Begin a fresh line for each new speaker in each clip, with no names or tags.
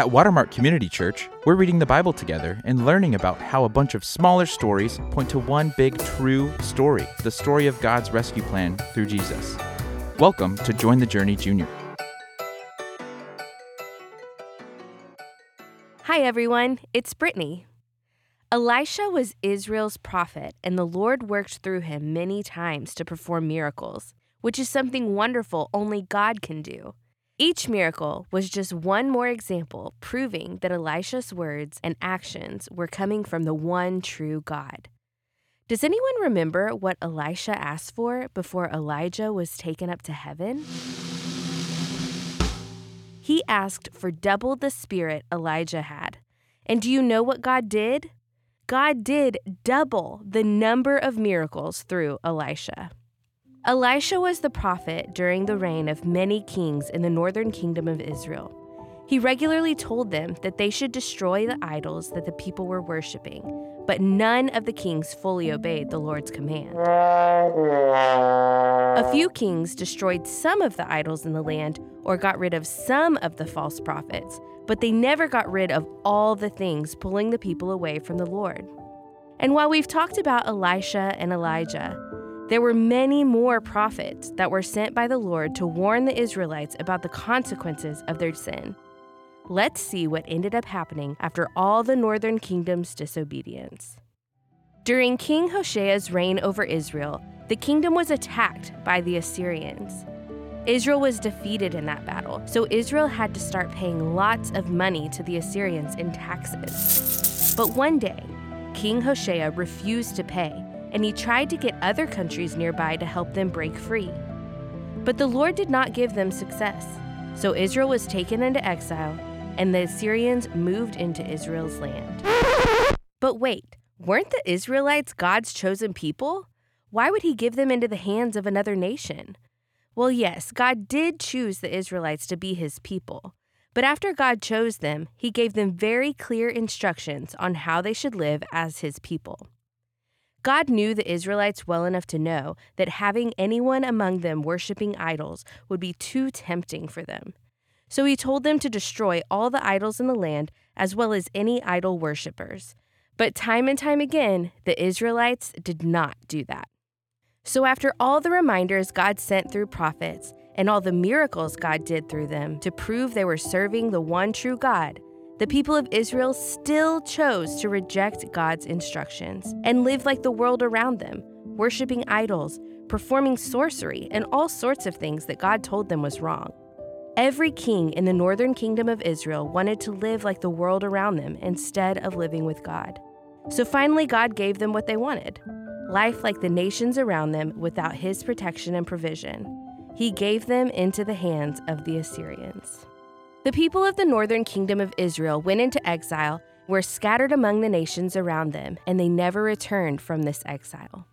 At Watermark Community Church, we're reading the Bible together and learning about how a bunch of smaller stories point to one big true story the story of God's rescue plan through Jesus. Welcome to Join the Journey Junior.
Hi, everyone. It's Brittnee. Elisha was Israel's prophet, and the Lord worked through him many times to perform miracles, which is something wonderful only God can do. Each miracle was just one more example proving that Elisha's words and actions were coming from the one true God. Does anyone remember what Elisha asked for before Elijah was taken up to heaven? He asked for double the spirit Elijah had. And do you know what God did? God did double the number of miracles through Elisha. Elisha was the prophet during the reign of many kings in the northern kingdom of Israel. He regularly told them that they should destroy the idols that the people were worshiping, but none of the kings fully obeyed the Lord's command. A few kings destroyed some of the idols in the land or got rid of some of the false prophets, but they never got rid of all the things pulling the people away from the Lord. And while we've talked about Elisha and Elijah, there were many more prophets that were sent by the Lord to warn the Israelites about the consequences of their sin. Let's see what ended up happening after all the northern kingdom's disobedience. During King Hoshea's reign over Israel, the kingdom was attacked by the Assyrians. Israel was defeated in that battle, so Israel had to start paying lots of money to the Assyrians in taxes. But one day, King Hoshea refused to pay and he tried to get other countries nearby to help them break free. But the Lord did not give them success. So Israel was taken into exile, and the Assyrians moved into Israel's land. But wait, weren't the Israelites God's chosen people? Why would he give them into the hands of another nation? Well, yes, God did choose the Israelites to be his people. But after God chose them, he gave them very clear instructions on how they should live as his people. God knew the Israelites well enough to know that having anyone among them worshiping idols would be too tempting for them. So he told them to destroy all the idols in the land, as well as any idol worshippers. But time and time again, the Israelites did not do that. So after all the reminders God sent through prophets, and all the miracles God did through them to prove they were serving the one true God, the people of Israel still chose to reject God's instructions and live like the world around them, worshiping idols, performing sorcery, and all sorts of things that God told them was wrong. Every king in the northern kingdom of Israel wanted to live like the world around them instead of living with God. So finally, God gave them what they wanted life like the nations around them without his protection and provision. He gave them into the hands of the Assyrians. The people of the northern kingdom of Israel went into exile, were scattered among the nations around them, and they never returned from this exile.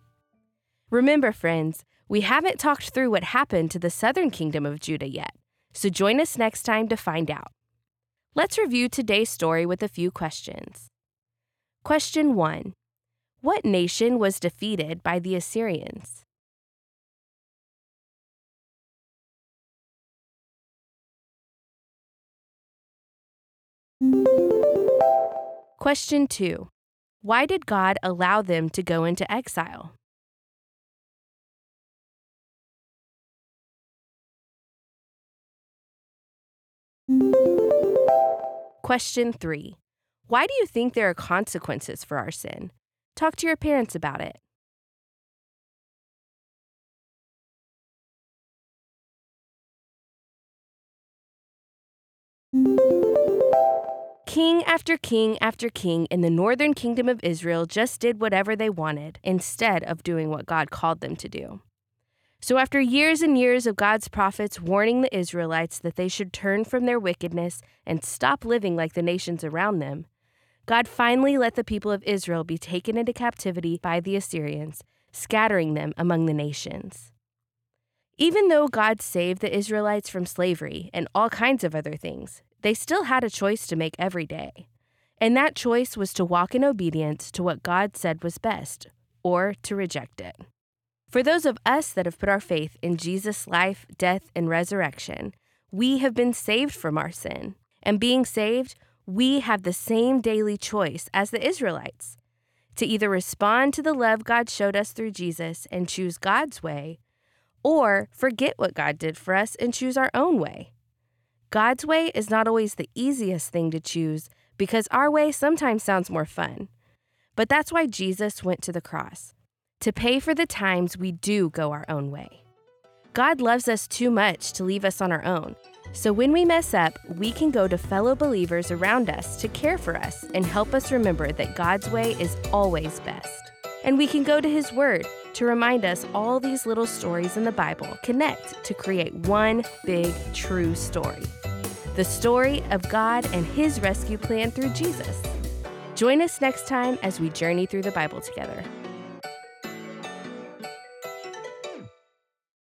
Remember, friends, we haven't talked through what happened to the southern kingdom of Judah yet, so join us next time to find out. Let's review today's story with a few questions. Question 1 What nation was defeated by the Assyrians? Question 2. Why did God allow them to go into exile? Question 3. Why do you think there are consequences for our sin? Talk to your parents about it. King after king after king in the northern kingdom of Israel just did whatever they wanted instead of doing what God called them to do. So, after years and years of God's prophets warning the Israelites that they should turn from their wickedness and stop living like the nations around them, God finally let the people of Israel be taken into captivity by the Assyrians, scattering them among the nations. Even though God saved the Israelites from slavery and all kinds of other things, they still had a choice to make every day. And that choice was to walk in obedience to what God said was best, or to reject it. For those of us that have put our faith in Jesus' life, death, and resurrection, we have been saved from our sin, And being saved, we have the same daily choice as the Israelites to either respond to the love God showed us through Jesus and choose God's way, or forget what God did for us and choose our own way. God's way is not always the easiest thing to choose because our way sometimes sounds more fun. But that's why Jesus went to the cross to pay for the times we do go our own way. God loves us too much to leave us on our own. So when we mess up, we can go to fellow believers around us to care for us and help us remember that God's way is always best. And we can go to His Word to remind us all these little stories in the Bible connect to create one big, true story the story of God and His rescue plan through Jesus. Join us next time as we journey through the Bible together.